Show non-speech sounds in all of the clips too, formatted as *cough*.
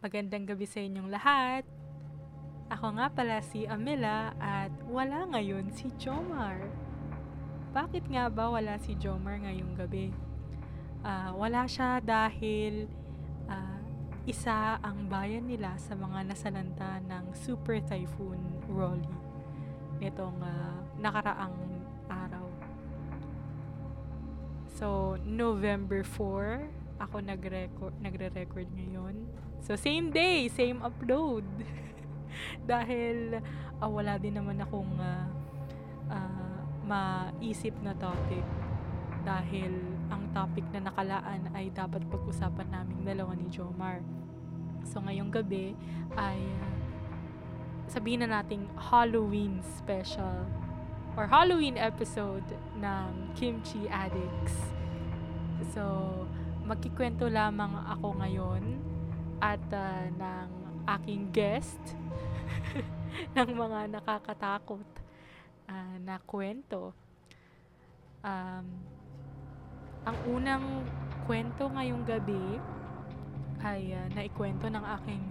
Magandang gabi sa inyong lahat. Ako nga pala si Amela at wala ngayon si Jomar. Bakit nga ba wala si Jomar ngayong gabi? Uh, wala siya dahil uh, isa ang bayan nila sa mga nasalanta ng Super Typhoon Rolly nitong uh, nakaraang araw. So, November 4, ako nagre-record, nagre-record ngayon. So, same day, same upload. *laughs* Dahil uh, wala din naman akong uh, uh, maisip na topic. Dahil ang topic na nakalaan ay dapat pag-usapan naming dalawa ni Jomar. So, ngayong gabi ay sabihin na nating Halloween special or Halloween episode ng Kimchi Addicts. So, magkikwento lamang ako ngayon at uh, ng aking guest *laughs* ng mga nakakatakot uh, na kwento. Um, ang unang kwento ngayong gabi ay uh, naikwento ng aking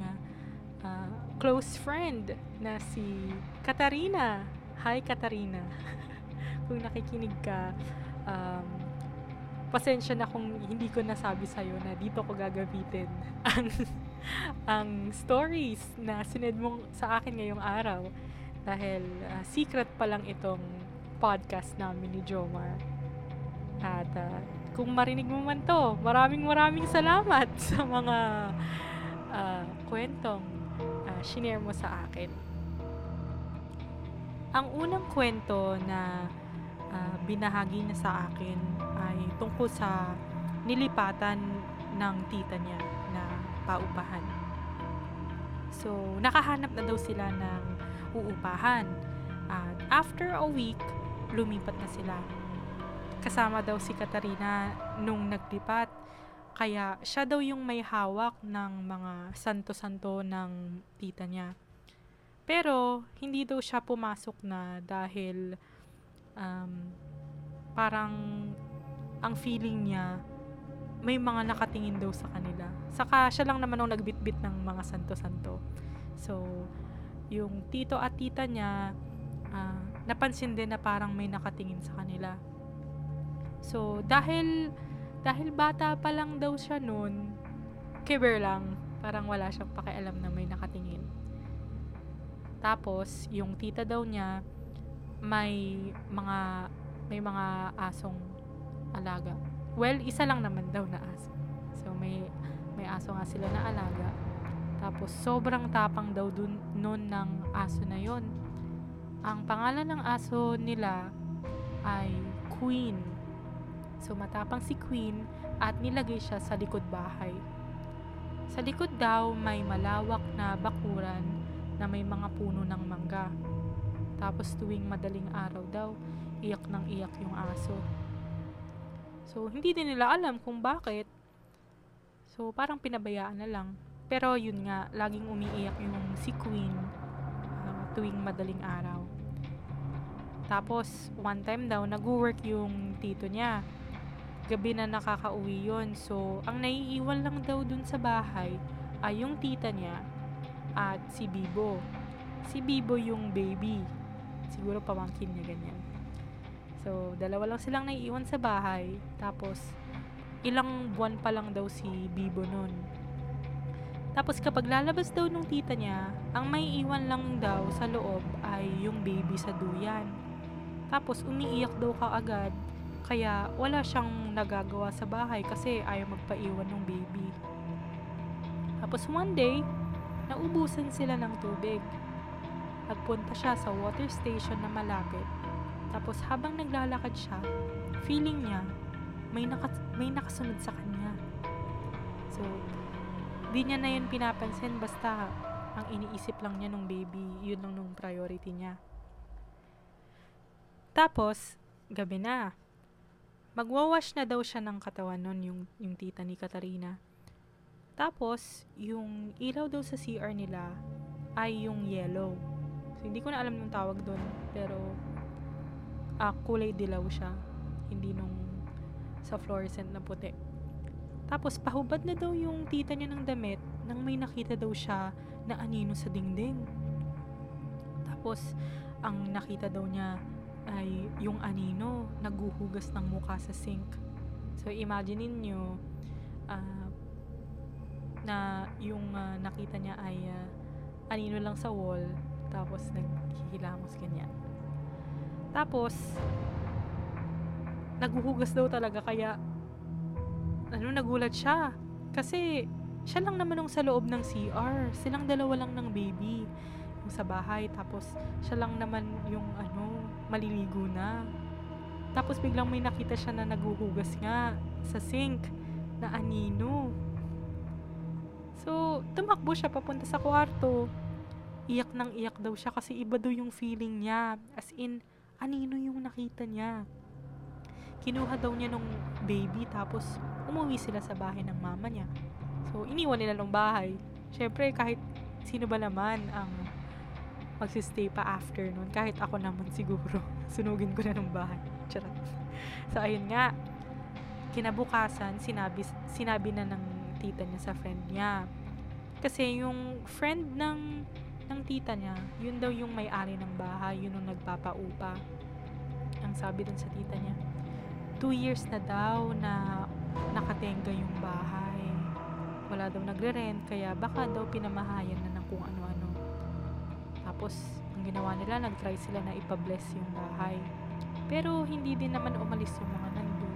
uh, close friend na si Katarina. Hi Katarina. *laughs* Kung nakikinig ka, um, pasensya na kung hindi ko nasabi sa'yo na dito ko gagamitin ang, *laughs* ang stories na sined mo sa akin ngayong araw. Dahil uh, secret pa lang itong podcast namin ni Jomar. At uh, kung marinig mo man to, maraming maraming salamat *laughs* sa mga uh, kwentong uh, shinare mo sa akin. Ang unang kwento na uh, binahagi niya sa akin ay tungkol sa nilipatan ng tita niya na paupahan. So, nakahanap na daw sila ng uupahan. At after a week, lumipat na sila. Kasama daw si Katarina nung naglipat. Kaya siya daw yung may hawak ng mga santo-santo ng tita niya. Pero, hindi daw siya pumasok na dahil um, parang ang feeling niya may mga nakatingin daw sa kanila. Saka siya lang naman ang nagbitbit ng mga santo-santo. So, yung tito at tita niya, uh, napansin din na parang may nakatingin sa kanila. So, dahil dahil bata pa lang daw siya noon, kiber lang, parang wala siyang pakialam na may nakatingin. Tapos, yung tita daw niya, may mga may mga asong alaga. Well, isa lang naman daw na aso. So may may aso nga sila na alaga. Tapos sobrang tapang daw dun noon ng aso na yon. Ang pangalan ng aso nila ay Queen. So matapang si Queen at nilagay siya sa likod bahay. Sa likod daw may malawak na bakuran na may mga puno ng mangga. Tapos tuwing madaling araw daw, iyak ng iyak yung aso. So, hindi din nila alam kung bakit. So, parang pinabayaan na lang. Pero yun nga, laging umiiyak yung si Queen uh, tuwing madaling araw. Tapos, one time daw, nag-work yung tito niya. Gabi na nakakauwi yon So, ang naiiwan lang daw dun sa bahay ay yung tita niya at si Bibo. Si Bibo yung baby siguro pamangkin niya ganyan. So, dalawa lang silang naiiwan sa bahay. Tapos, ilang buwan pa lang daw si Bibo nun. Tapos, kapag lalabas daw nung tita niya, ang may iwan lang daw sa loob ay yung baby sa duyan. Tapos, umiiyak daw kaagad. Kaya, wala siyang nagagawa sa bahay kasi ayaw magpaiwan ng baby. Tapos, one day, naubusan sila ng tubig. Nagpunta siya sa water station na malapit. Tapos habang naglalakad siya, feeling niya may, naka, may nakasunod sa kanya. So, di niya na yun pinapansin basta ang iniisip lang niya nung baby, yun lang nung priority niya. Tapos, gabi na. Magwawash na daw siya ng katawan nun yung, yung tita ni Katarina. Tapos, yung ilaw daw sa CR nila ay yung yellow. So, hindi ko na alam ng tawag doon. Pero, ah, kulay dilaw siya. Hindi nung sa fluorescent na puti. Tapos pahubad na daw yung tita niya ng damit nang may nakita daw siya na anino sa dingding. Tapos ang nakita daw niya ay yung anino naghuhugas ng mukha sa sink. So imagine niyo uh, na yung uh, nakita niya ay uh, anino lang sa wall tapos naghihilamos ganyan. Tapos naghuhugas daw talaga kaya ano nagulat siya. Kasi siya lang naman nung sa loob ng CR silang dalawa lang ng baby yung sa bahay. Tapos siya lang naman yung ano maliligo na. Tapos biglang may nakita siya na naghuhugas nga sa sink na anino. So tumakbo siya papunta sa kwarto iyak nang iyak daw siya kasi iba daw yung feeling niya as in anino yung nakita niya kinuha daw niya nung baby tapos umuwi sila sa bahay ng mama niya. So, iniwan nila ng bahay. Siyempre, kahit sino ba naman ang magsistay pa after nun. Kahit ako naman *laughs* siguro. Sunugin ko na ng bahay. Charot. So, ayun nga. Kinabukasan, sinabi, sinabi na ng tita niya sa friend niya. Kasi yung friend ng ng tita niya, yun daw yung may-ari ng bahay, yun yung nagpapaupa. Ang sabi dun sa tita niya, two years na daw na nakatenga yung bahay. Wala daw nagre-rent, kaya baka daw pinamahayan na ng kung ano-ano. Tapos, ang ginawa nila, nag-try sila na ipabless yung bahay. Pero, hindi din naman umalis yung mga nandun.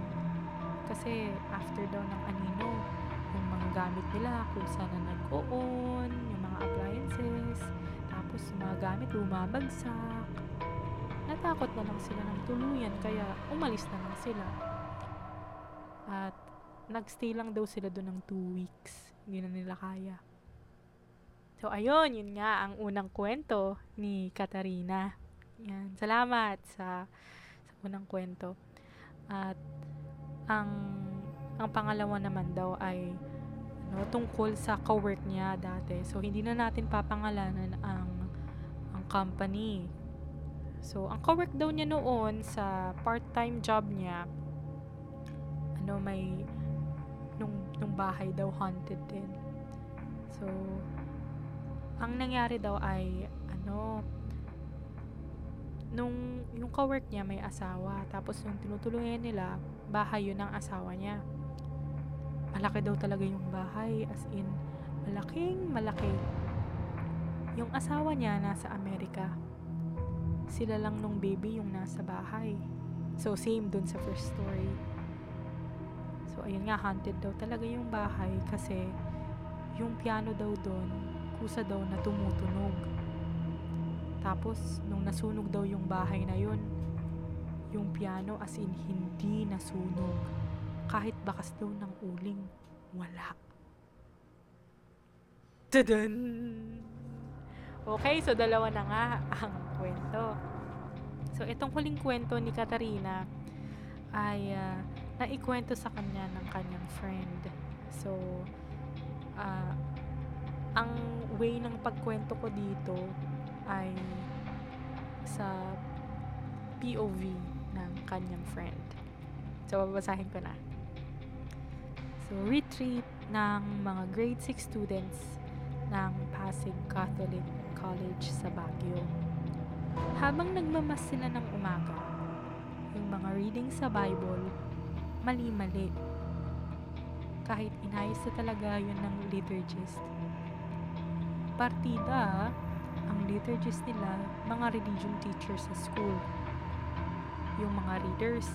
Kasi, after daw ng anino, yung mga gamit nila, kung saan na nag-oon, yung mga appliances, tapos yung mga gamit bumabagsak, natakot na lang sila ng tuluyan kaya umalis na lang sila. At nagstay lang daw sila doon ng 2 weeks. Hindi na nila kaya. So, ayun, yun nga ang unang kwento ni Katarina. Yan. Salamat sa, sa unang kwento. At ang ang pangalawa naman daw ay ano, tungkol sa co-work niya dati. So, hindi na natin papangalanan ang ang company So, ang co-work daw niya noon sa part-time job niya, ano, may, nung, nung bahay daw haunted din. So, ang nangyari daw ay, ano, nung yung co-work niya may asawa, tapos yung tinutuluyan nila, bahay yun ng asawa niya. Malaki daw talaga yung bahay, as in, malaking malaki. Yung asawa niya nasa Amerika sila lang nung baby yung nasa bahay. So, same dun sa first story. So, ayun nga, haunted daw talaga yung bahay kasi yung piano daw doon, kusa daw na tumutunog. Tapos, nung nasunog daw yung bahay na yun, yung piano as in hindi nasunog. Kahit bakas daw ng uling, wala. Tadan! Okay, so dalawa na nga ang kwento. So, itong huling kwento ni Katarina ay uh, naikwento sa kanya ng kanyang friend. So, uh, ang way ng pagkwento ko dito ay sa POV ng kanyang friend. So, babasahin ko na. So, retreat ng mga grade 6 students ng Pasig Catholic College sa Baguio. Habang nagmamas sila ng umaga, yung mga reading sa Bible, mali-mali. Kahit inayos na talaga yun ng liturgist. Partida, ang liturgist nila, mga religion teachers sa school. Yung mga readers,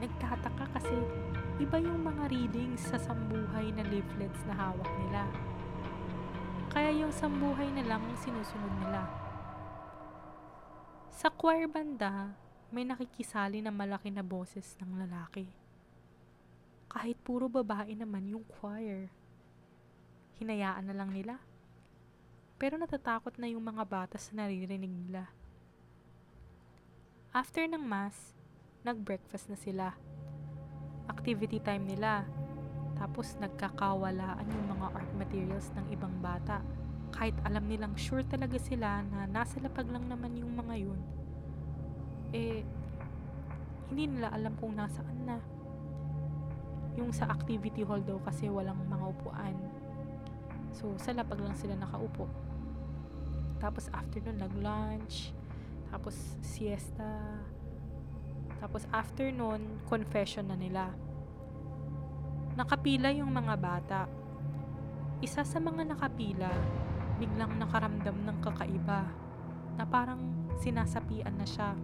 nagtataka kasi iba yung mga readings sa sambuhay na leaflets na hawak nila. Kaya yung sambuhay na lang ang sinusunod nila. Sa choir banda, may nakikisali na malaki na boses ng lalaki. Kahit puro babae naman yung choir. Hinayaan na lang nila. Pero natatakot na yung mga bata sa naririnig nila. After ng mass, nag-breakfast na sila. Activity time nila tapos nagkakawalaan yung mga art materials ng ibang bata. Kahit alam nilang sure talaga sila na nasa lapag lang naman yung mga yun, eh, hindi nila alam kung nasaan na. Yung sa activity hall daw kasi walang mga upuan. So, sa lapag lang sila nakaupo. Tapos after nun, nag-lunch. Tapos siesta. Tapos after nun, confession na nila. Nakapila yung mga bata. Isa sa mga nakapila, biglang nakaramdam ng kakaiba na parang sinasapian na siya.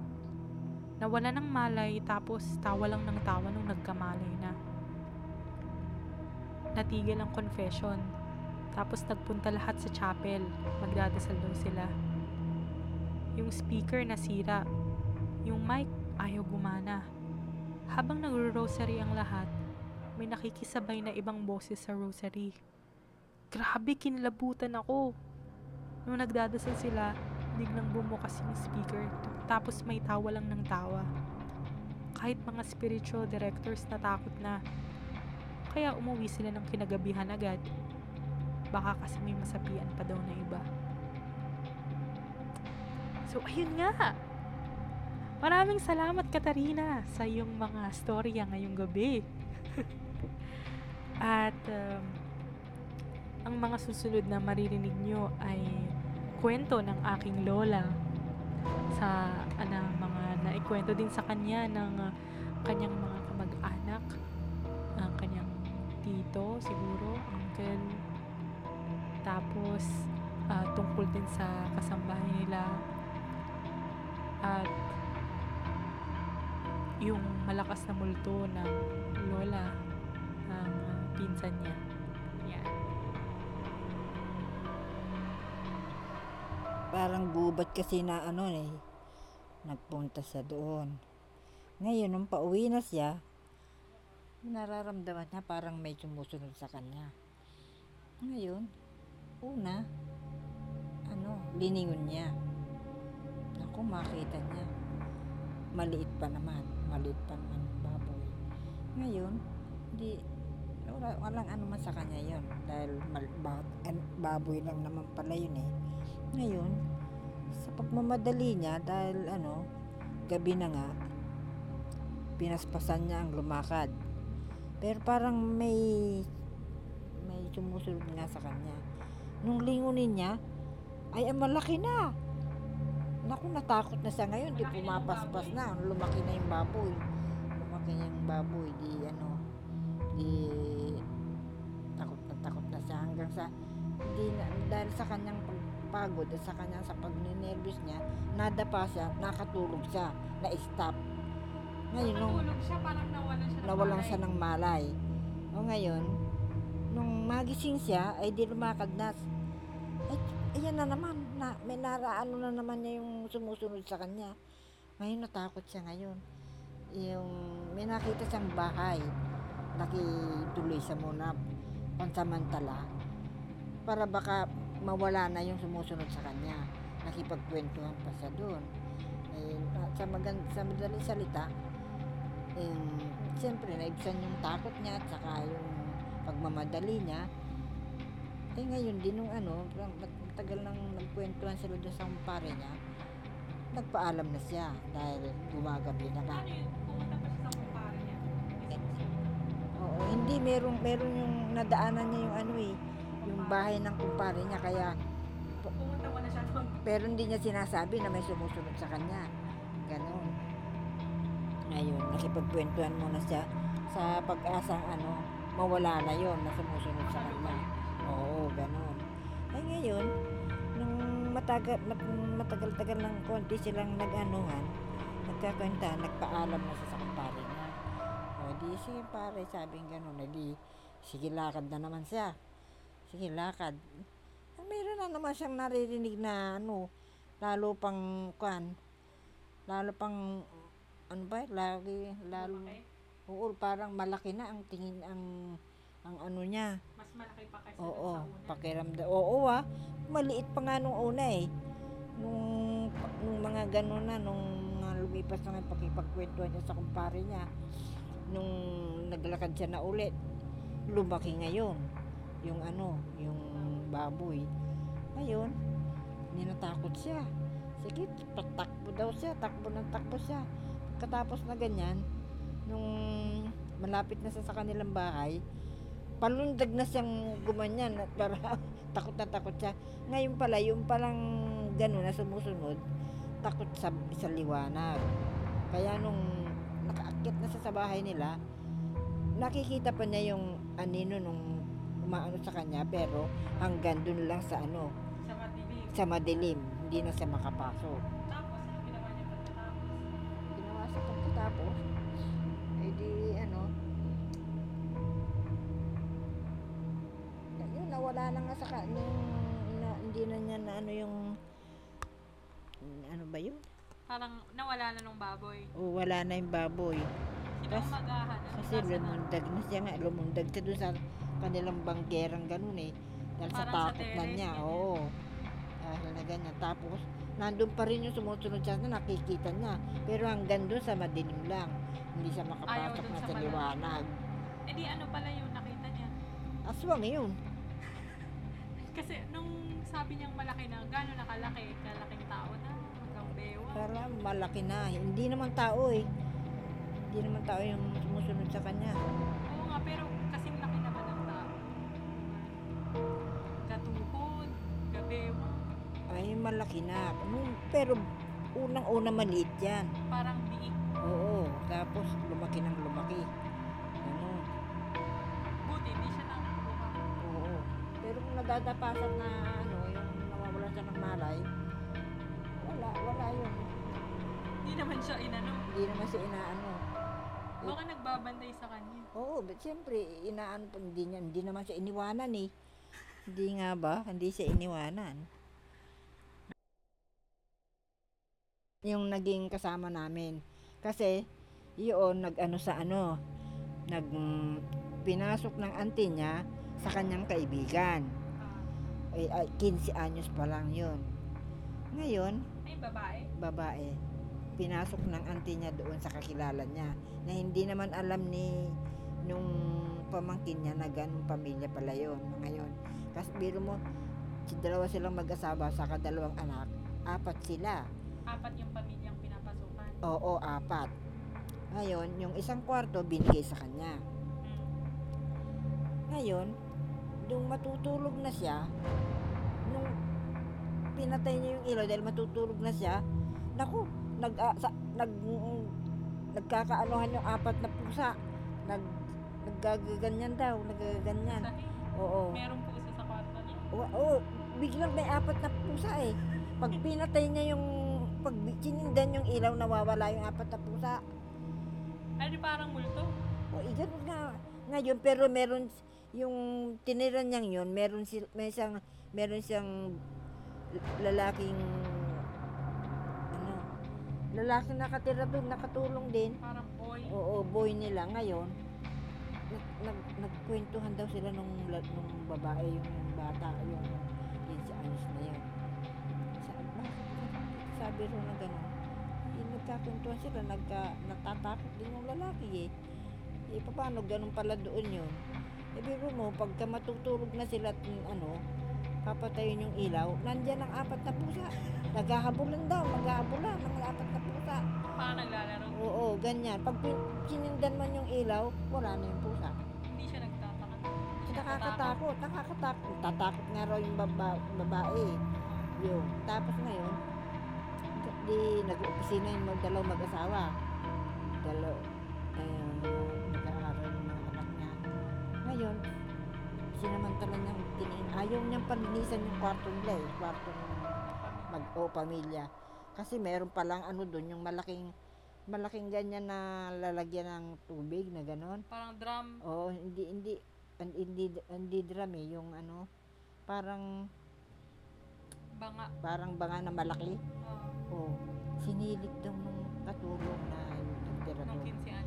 Nawala ng malay tapos tawa lang ng tawa nung nagkamalay na. Natigil ang confession. Tapos nagpunta lahat sa chapel. Magdadasal daw sila. Yung speaker nasira. Yung mic ayaw gumana. Habang nagro-rosary ang lahat, may nakikisabay na ibang boses sa rosary. Grabe, kinlabutan ako. Nung nagdadasal sila, biglang bumukas yung speaker. Tapos may tawa lang ng tawa. Kahit mga spiritual directors natakot na. Kaya umuwi sila ng kinagabihan agad. Baka kasi may masapian pa daw na iba. So, ayun nga. Maraming salamat, Katarina, sa iyong mga storya ngayong gabi. *laughs* At um, ang mga susunod na maririnig nyo ay kwento ng aking lola sa ana mga naikwento din sa kanya ng uh, kanyang mga kamag-anak ang kanyang tito siguro uncle tapos ah, tungkol din sa kasambahay nila at yung malakas na multo ng lola ng ah, pinsan niya yan parang gubat kasi na ano eh, nagpunta siya doon. Ngayon, nung pauwi na siya, nararamdaman niya parang may sumusunod sa kanya. Ngayon, una, ano, liningon niya. Ako, makita niya. Maliit pa naman. Maliit pa naman ang baboy. Ngayon, di, wala, walang ano man sa kanya yon Dahil mal, ba, an- baboy lang naman pala yun eh. Ngayon, sa pagmamadali niya, dahil ano, gabi na nga, pinaspasan niya ang lumakad. Pero parang may may sumusunod nga sa kanya. Nung lingunin niya, ay ang malaki na. Naku, natakot na siya ngayon. Di pumapaspas na. Lumaki na yung baboy. Lumaki na yung baboy. Di ano, di takot na takot na siya hanggang sa di na, dahil sa kanyang pagpagod at sa kanyang sa pagninervous niya, nadapa siya, nakatulog siya, na-stop. Ngayon, nung Natulog siya, parang nawalan siya ng nawalan malay. siya ng malay. O ngayon, nung magising siya, ay di lumakad na. Ay, ayan na naman, na, may naraano na naman niya yung sumusunod sa kanya. Ngayon, natakot siya ngayon. Yung, may nakita siyang bahay. Nakituloy sa muna, pansamantala. Para baka mawala na yung sumusunod sa kanya. Nakipagkwentuhan pa siya doon. Eh, sa, magan sa madaling salita, eh, siyempre, naibsan yung takot niya at saka yung pagmamadali niya. Eh ngayon din nung ano, parang matagal nang nagkwentuhan sila doon sa kumpare niya, nagpaalam na siya dahil gumagabi na nga. Ano? Pumunta pa siya sa kumpare niya. Oo, hindi, meron, meron yung nadaanan niya yung ano eh, yung bahay ng kumpare niya kaya, Pumunta mo na siya doon. pero hindi niya sinasabi na may sumusunod sa kanya. Ganon. Ngayon, nakipagkwentuhan muna siya sa pag-asang ano, mawala na yon na sumusunod sa kanya. Oo, ganon. Ay ngayon, matagal, mat, matagal-tagal ng konti silang nag-anuhan, nagkakwenta, nagpaalam na sa kumpare niya. O di, sige pare, sabi ng gano'n, di, sige lakad na naman siya. Sige lakad. Meron na naman siyang naririnig na ano, lalo pang, kwan, lalo pang, ano ba, lagi, lalo, Okay. oo, parang malaki na ang tingin, ang, ang ano niya. Mas malaki pa kaysa Oo, sa una. pakiramdam. Oo ah, maliit pa nga nung una eh. Nung, nung mga ganun na, nung mga lumipas na nga pakipagkwentuhan niya sa kumpare niya, nung naglakad siya na ulit, lumaki ngayon. Yung ano, yung baboy. Ngayon, ninatakot siya. Sige, patakbo daw siya, takbo ng takbo siya. Katapos na ganyan, nung malapit na sa, sa kanilang bahay, palundag na siyang gumanyan at para *laughs* takot na takot siya. Ngayon pala, yung palang gano'n na sumusunod, takot sa, sa liwanag. Kaya nung nakaakyat na siya sa bahay nila, nakikita pa niya yung anino nung umaano sa kanya pero hanggang dun lang sa ano, Sa madilim. sa madilim, hindi na siya makapasok. Tapos, ano ginawa niya pagkatapos? Ginawa sa pagkatapos, nawala na nga sa ka, yung, na, hindi na niya na ano yung, ano ba yun? Parang nawala na nung baboy. O wala na yung baboy. Sino Kas- magahan? Ano Kasi lumundag na siya nga, lumundag siya doon sa kanilang banggerang ganun eh. Dahil sa Parang sa takot na niya, ganyan. oo. Dahil na ganyan. Tapos, nandun pa rin yung sumusunod siya na nakikita niya. Pero hanggang doon sa madilim lang. Hindi siya makapasok dun na sa liwanag. Eh di ano pala yung nakita niya? Aswang yun. Kasi nung sabi niyang malaki na, gano'n nakalaki? Kalaking tao na? Hanggang bewa? Para malaki na. Hindi naman tao eh. Hindi naman tao yung sumusunod sa kanya. Oo nga, pero kasing laki naman ng tao. Katuhod, gabewa, Ay, malaki na. Pero unang-una maliit yan. parang biik. Oo. Tapos lumaki ng lumaki. Ano. Buti, hindi nadadapasan na ano, yung nawawalan siya ng malay, wala, wala yun. Hindi naman siya inano. Hindi naman siya inaano. Baka nagbabantay sa kanya. Oo, but siyempre, inaano pa, hindi, niya, hindi naman siya iniwanan eh. Hindi nga ba? Hindi siya iniwanan. Yung naging kasama namin. Kasi, yun, nag-ano sa ano, nag, mm, pinasok ng auntie niya sa kanyang kaibigan. Ah, Ay, ay, 15 anyos pa lang yun. Ngayon, ay, babae. babae, pinasok ng auntie niya doon sa kakilala niya na hindi naman alam ni nung pamangkin niya na ganun pamilya pala yun ngayon. Kasi biro mo, si dalawa silang mag-asawa sa kadalawang anak, apat sila. Apat yung pamilyang pinapasukan. Oo, apat. Ngayon, yung isang kwarto binigay sa kanya. Hmm. Ngayon, nung matutulog na siya, nung pinatay niya yung ilaw dahil matutulog na siya, naku, nag, ah, sa, nag, mm, nagkakaanohan yung apat na pusa. Nag, naggagaganyan daw, naggaganyan. Oo. merong puso sa kwarto niya. Oo, oo, biglang may apat na pusa eh. Pag pinatay niya yung, pag sinindan yung ilaw, nawawala yung apat na pusa. Ay, di parang multo. O, eh, ganun nga. Ngayon, pero meron, yung tinira niyang yun, meron, sil, may siyang, meron siyang lalaking, ano, lalaking nakatira doon, nakatulong din. Parang boy. Oo, boy nila. Ngayon, nag, nag, nagkwentuhan daw sila nung, nung babae, yung, yung bata, yung 15 anos na yun. Sabi? Sabi ro na gano'n. Eh, nagkakwentuhan sila, nagka, natatakot din yung lalaki eh. Eh, paano ganun pala doon yun? Eh, biro mo, pagka matutulog na sila at ano, papatayin yung ilaw, nandyan ang apat na pusa. Naghahabulan daw, naghahabulan ng apat na pusa. Parang naglalaro. Oo, ganyan. Pag sinindan man yung ilaw, wala na yung pusa. Hindi siya nagtataka. Kasi nakakatakot, nakakatakot. Tatakot nga raw yung baba, babae. Yun. Tapos ngayon, di nag-opisina yung mag- dalaw mag-asawa. Dalaw, eh, Ngayon, sinamantala niyang tingin. Ayaw niyang panlinisan yung kwarto nila eh. Kwarto ng mag o pamilya. Kasi meron palang ano doon, yung malaking malaking ganyan na lalagyan ng tubig na ganon. Parang drum. Oo, hindi hindi hindi hindi drum eh, yung ano parang Banga. parang banga na malaki. Oh, Oh, sinilig daw nung katulong na nagtira nung doon. 15 anyo. 15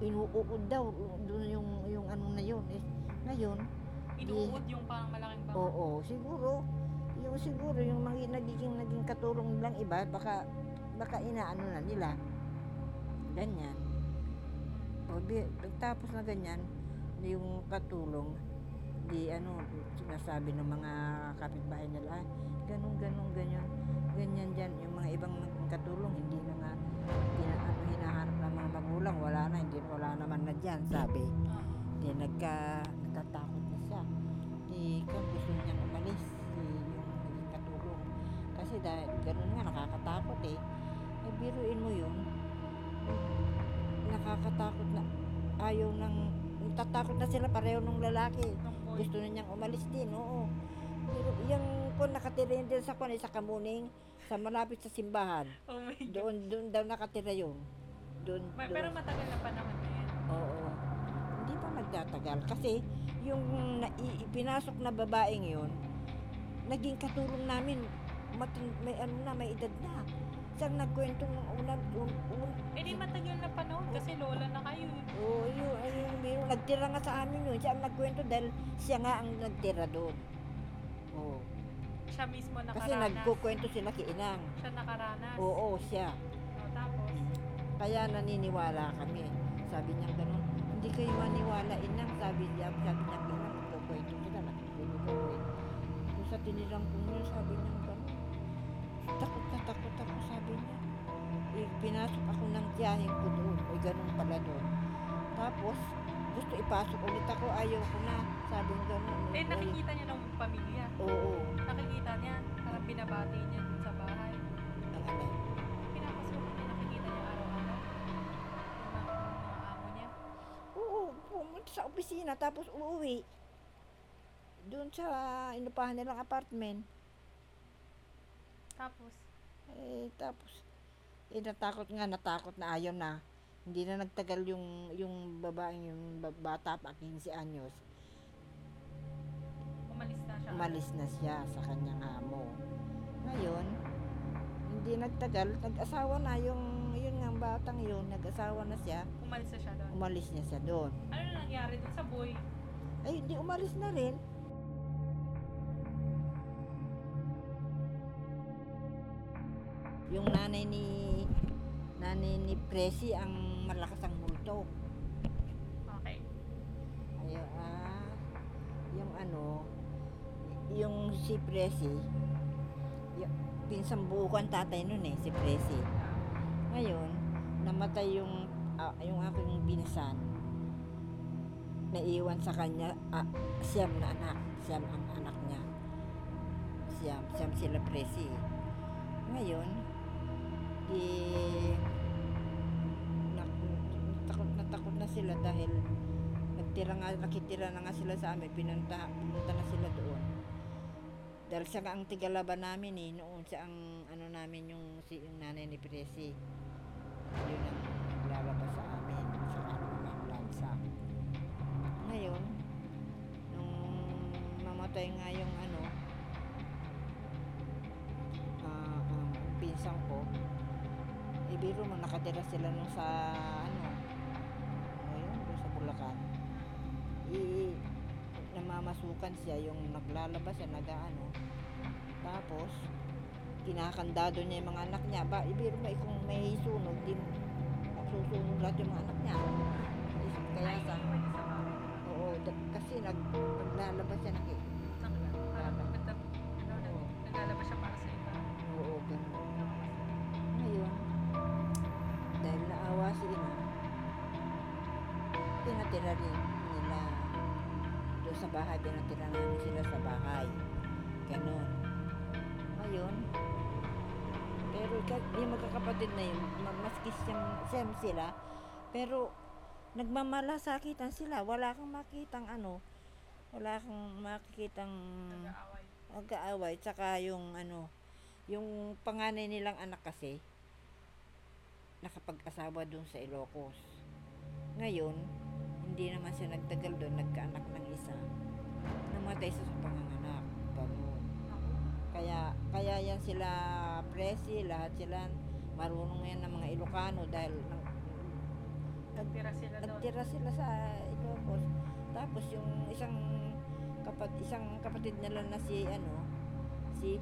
inuuod daw doon yung yung ano na yun. Eh, ngayon, Inuud yung parang malaking banga. oo, siguro yung siguro yung mga nagiging naging katulong nilang iba baka baka inaano na nila. Ganyan. O, di, tapos na ganyan, yung katulong, di ano, sinasabi ng mga kapitbahay nila, ah, ganun, ganun, ganyan, ganyan dyan, yung mga ibang katulong, hindi na nga, ano, hinahanap ng mga magulang, wala na, hindi wala naman na dyan, sabi. Di nagka, natatakot na siya. Di kung gusto niyang umalis, di yung naging katulong. Kasi dahil ganun nga, nakakatakot eh. Eh, biruin mo yun. Nakakatakot na, ayaw ng, natatakot na sila pareho ng lalaki. Gusto na niyang umalis din, oo. Pero yung kung nakatira yun din sa kwan, sa Kamuning, sa malapit sa simbahan. Oh my God. Doon, doon daw nakatira yun. Doon, Ma-. Pero matagal na panahon na yan. Oo. Hindi pa magtatagal. Kasi yung na, i- ipinasok na babaeng yun, naging katulong namin. Matin, may ano na, may edad na. Siyang nagkwento ng unang, un, un, Eh di matagal na panahon kasi lola na kayo. eh. Oo, yun, ayun, yun, nagtira nga sa amin yun. Siya ang nagkwento dahil siya nga ang nagtira doon. Oo. Siya mismo Kasi nakaranas. nagkukwento sila kay Inang. Siya nakaranas. Oo, siya. O, Kaya naniniwala kami. Sabi niya ganun, hindi kayo maniwala Inang. Sabi niya, sabi niya, Inang, magkukwento sila. Nakikinig ako eh. Kung sa tinirang ko niya, sabi niya ganun. Takot na takot ako, sabi niya. Eh, pinasok ako ng tiyahing ko doon. Ay, ganun pala doon. Tapos, gusto ipasok ulit ako, ayaw ko na. Sabi niya ganun. eh nakikita niya ng pamilya. Oo. Nakikita niya, parang binabati niya sa bahay. Ang alay. Sa opisina tapos uuwi. Doon sa inupahan nilang apartment. Tapos, Eh, tapos, eh, natakot nga, natakot na ayaw na. Hindi na nagtagal yung, yung babaeng, yung ba- bata pa, 15 anyos. umalis na siya. Umalis na siya sa kanyang amo. Ngayon, hindi nagtagal, nag-asawa na yung, yun nga, ang batang yun, nag-asawa na siya, Umalis na siya doon. umalis niya siya doon. Ano na nangyari dun sa boy? Ay, hindi umalis na rin. Yung nanay ni nanay ni Presi ang malakas ang multo. Okay. Ay, ah, yung ano, yung si Presi, yung pinsang buukan tatay nun eh, si Presi. Ngayon, namatay yung, ah, yung aking pinsan. Naiwan sa kanya, ah, siyam na anak. Siyam ang anak niya. Siyam, siyam sila Presi. Ngayon, di, nak, takot na takot na sila dahil nagtira nga, nakitira na nga sila sa amin, pinunta, pinunta na sila doon. Dahil siya ang tigalaban namin eh, noon siya ang ano namin yung, si, yung nanay ni Presi. Yun ang naglalabas sa amin, sa ano ng ambulansya. Ngayon, nung mamatay nga yung ano, ah, um, pinsang ko, ibiro mo, nakatira sila nung sa, ano, ngayon, doon sa Bulacan. I, namamasukan siya, yung naglalabas siya, nag-ano. Tapos, kinakandado niya yung mga anak niya. Ba, ibiro mo, kung may sunog, di susunog lahat yung mga anak niya. Kaya Ay, sa, oo, kasi nag, naglalabas siya, naki, Nak- parang ano, naglalabas siya para sa iba. oo, ganun. Ngayon, dahil naawa si Ina, pinatira rin nila doon sa bahay, pinatira namin sila sa bahay. Ganon. Ngayon, pero yung magkakapatid na yun, ma- maski siyam, siyam sila, pero nagmamalasakitan sila. Wala kang makitang ano, wala kang makikitang Nag-aaway. Tsaka yung ano, yung panganay nilang anak kasi, nakapag-asawa doon sa Ilocos. Ngayon, hindi naman siya nagtagal doon, nagkaanak ng isa. Namatay siya sa panganganak. Kaya, kaya yan sila Presi, lahat sila marunong yan ng mga Ilocano dahil nang, Nagtira sila doon. nagtira sila sa Ilocos. Tapos yung isang kapat isang kapatid nila na si ano si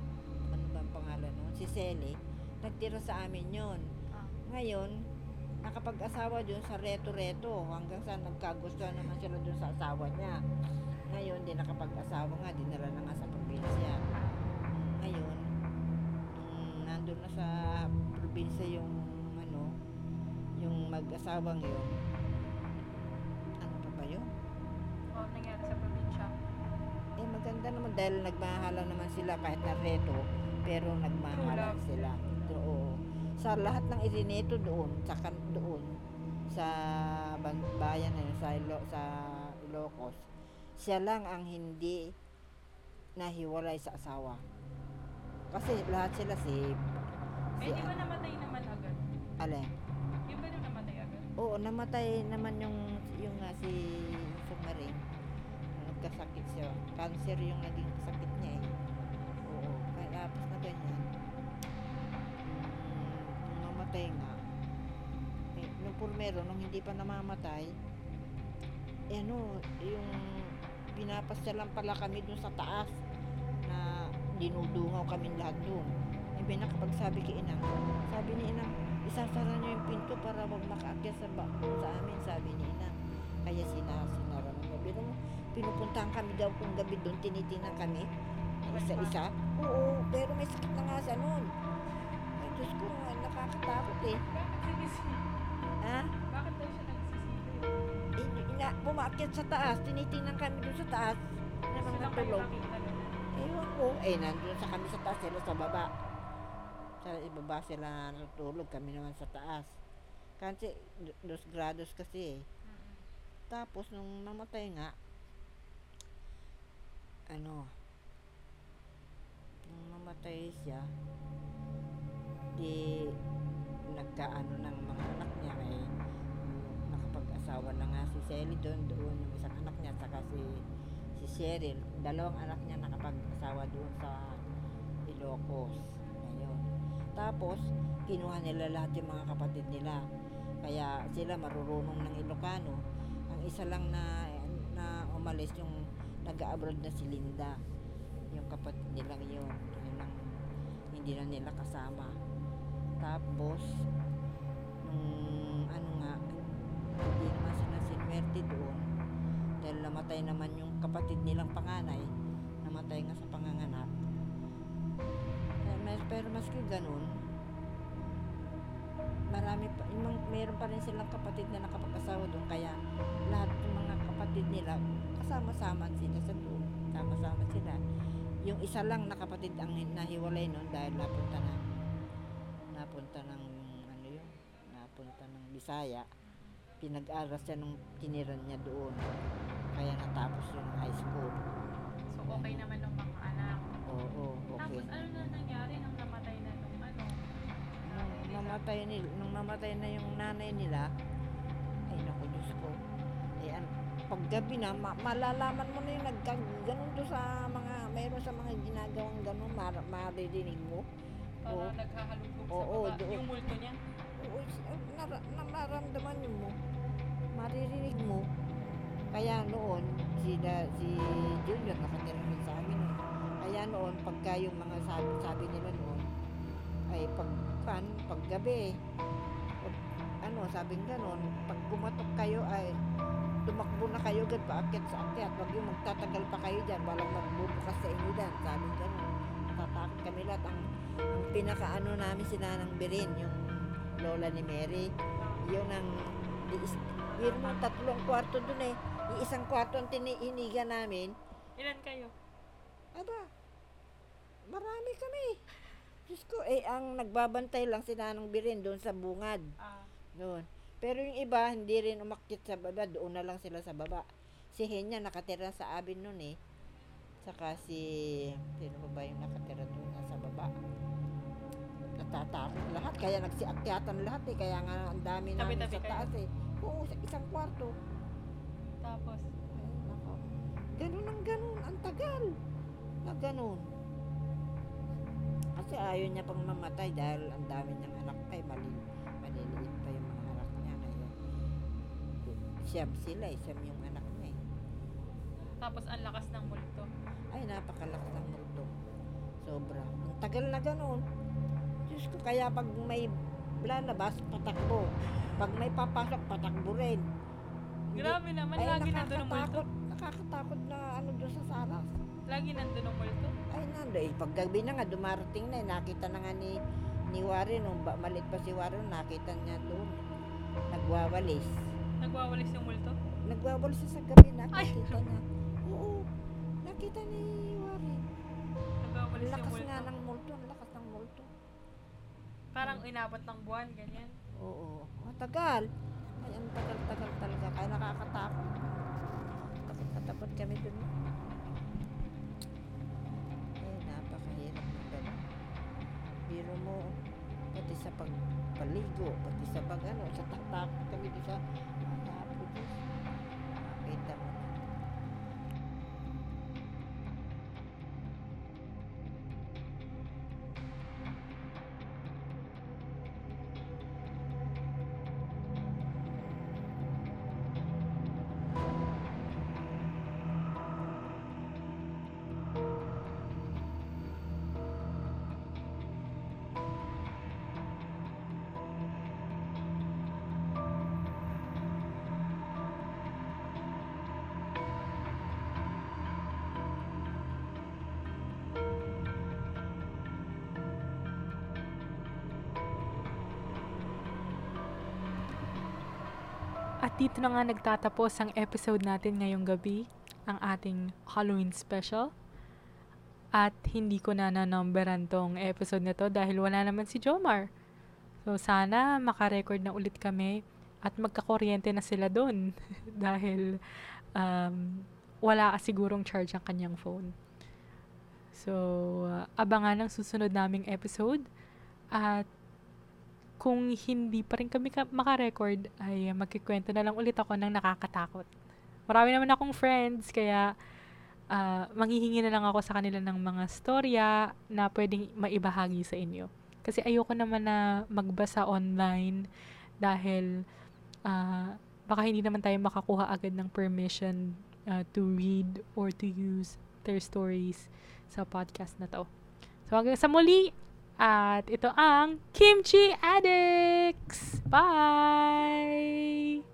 ano ba ang pangalan no? Si Sally, nagtira sa amin yon. Ah. Ngayon, nakapag-asawa dun sa reto-reto hanggang sa nagkagusto naman sila dun sa asawa niya. Ngayon, di nakapag-asawa nga, dinala na nga sa probinsya. Nandun na sa probinsya yung ano, yung mag-asawang yun, ano pa ba yun? O, nangyari sa probinsya. Eh maganda naman dahil nagmahalan naman sila kahit na reto, pero nagmahalan sila. Oo. Sa lahat ng irineto doon, sa kan doon, sa bayan na yun, sa, Ilo, sa Ilocos, siya lang ang hindi nahiwalay sa asawa. Kasi lahat sila si, Eh, di ba namatay naman agad? Alin? Yung ba namatay agad? Oo, namatay naman yung yung nga si Sumaring. Nagkasakit siya. Cancer yung naging sakit niya eh. Oo, kaya tapos na ganyan. Mm, nung namatay nga, eh, nung pulmero, nung hindi pa namamatay, eh ano, yung pinapasya lang pala kami dun sa taas dinudungaw kami lahat. Eh, may nakapagsabi kay Inang. Sabi ni Inang, isasara niyo yung pinto para wag makaakyat sa, sa amin, sabi ni Inang. Kaya sina, sinara ng gabi. Pinupuntahan kami daw kung gabi doon, tinitingnan kami. Isa-isa. Oo, pero may sakit na nga siya noon. Ay, Diyos ko, nakakatakot eh. Bakit nagsisisi? Ha? Bakit daw siya nagsisisi? In, ina, pumakyat sa taas, tinitingnan kami doon sa taas. Na Gusto Ewan ko. Eh, nandun sa kami sa taas, sila sa baba. Sa ibaba sila natutulog, kami naman sa taas. Kasi, dos grados kasi eh. Tapos, nung namatay nga, ano, nung namatay siya, di, nagkaano ng mga anak niya ay nakapag-asawa na nga si Sally doon, doon yung isang anak niya, saka si, si Cheryl, dalawang anak niya nakapag-asawa doon sa Ilocos. Ngayon. Tapos, kinuha nila lahat yung mga kapatid nila. Kaya sila marurunong ng Ilocano. Ang isa lang na na umalis yung nag-abroad na si Linda. Yung kapatid nilang yun. Yun ang hindi na nila kasama. Tapos, nung ano nga, hindi naman sila sinwerte doon. Dahil namatay naman yung kapatid nilang panganay. Namatay nga sa panganganak. Mas- Pero maski ganun, marami pa, yung meron pa rin silang kapatid na nakapag-asawa doon. Kaya lahat ng mga kapatid nila, kasama-sama sila sa doon. Sama-sama sila. Yung isa lang na kapatid ang nahiwalay noon dahil napunta na napunta ng ano yun, napunta ng Bisaya. Pinag-aral siya nung tiniran niya doon. Kaya natapos yung high school. So, okay naman ng mga anak. Oo, okay. Tapos, ano na nangyari nung namatay na nung ano? Nung namatay, nil, nung namatay na yung nanay nila, ay naku, Diyos ko. Eh, an, paggabi na, ma- malalaman mo na yung nagkaganon doon sa mga, mayroon sa mga ginagawang ganon, mar, maririnig mo. Parang Oo. naghahalugog sa Oo, baba. doon. Yung multo niya. Oo, eh, nara, nararamdaman mo. Maririnig mo. Kaya noon, sila, si Junior nakatira rin sa amin noon. Kaya noon, pagka yung mga sabi, sabi nila noon, ay pag, pan, paggabi, pag, ano, sabi ganon, pag kumatok kayo ay tumakbo na kayo agad paakyat sa akyat. Huwag yung magtatagal pa kayo dyan, walang magbubukas sa inyo dyan. Sabi ganon. Natatakot kami lahat. Ang, ang pinakaano namin sila ng Birin, yung lola ni Mary. Yun ang, yun mo, tatlong kwarto dun eh. Iisang kwarto ang tiniiniga namin. Ilan kayo? Aba, marami kami. Diyos ko, eh, ang nagbabantay lang si Nanang Birin doon sa bungad. Ah, Doon. Pero yung iba, hindi rin umakyat sa baba. Doon na lang sila sa baba. Si Henya nakatira sa abin noon eh. Saka si... Sino pa ba yung nakatira doon na sa baba? Natatakot lahat. Kaya nagsiakyatan lahat eh. Kaya nga ang dami namin Tabi-tabi sa taas eh. Oo, sa isang kwarto. Tapos, Ay, nako. Ganun ang ganun. Ang tagal. Na ganun. Kasi ayaw niya pang mamatay dahil ang dami niyang anak ay mali, maliliit pa yung mga anak niya ngayon. Siyam sila eh, siyam yung anak niya eh. tapos ang lakas ng multo. Ay, napakalakas ng multo. Sobra. Ang tagal na ganun. Diyos ko, kaya pag may lalabas, patakbo. Pag may papasok, patakbo rin. Grabe naman, ay, lagi nandun ang multo. nakakatakot. Nakakatakot na ano doon sa saras. Lagi nandun ang multo. Ay, nando. Eh, paggabi na nga, dumarating na eh. Nakita na nga ni, ni Warren. Nung ba, malit pa si Warren, nakita niya doon. nagwawalis. Nagwawalis yung multo? Nagwawalis siya sa gabi, Ay! nakita niya. Oo, nakita ni Warren. Nagwawalis Ang yung lakas multo? nga ng multo, ang lakas ng multo. Parang inabot ng buwan, ganyan. Oo, matagal. Ay, ang tagal-tagal talaga, kaya nakakatakot. Takot-takot kami dun. Ay, napakahirap ng ganun. Biro mo, pati sa pagpaligo, pati sa pag ano, sa takot kami doon sa dito na nga nagtatapos ang episode natin ngayong gabi, ang ating Halloween special. At hindi ko na nanumberan tong episode na to dahil wala naman si Jomar. So sana makarecord na ulit kami at magkakuryente na sila doon *laughs* dahil um, wala sigurong charge ang kanyang phone. So, uh, abangan ang susunod naming episode at kung hindi pa rin kami ka- makarecord, ay magkikwento na lang ulit ako ng nakakatakot. Marami naman akong friends, kaya uh, manghihingi na lang ako sa kanila ng mga storya na pwedeng maibahagi sa inyo. Kasi ayoko naman na magbasa online dahil uh, baka hindi naman tayo makakuha agad ng permission uh, to read or to use their stories sa podcast na to. So hanggang sa muli, at ito ang Kimchi Addicts! Bye!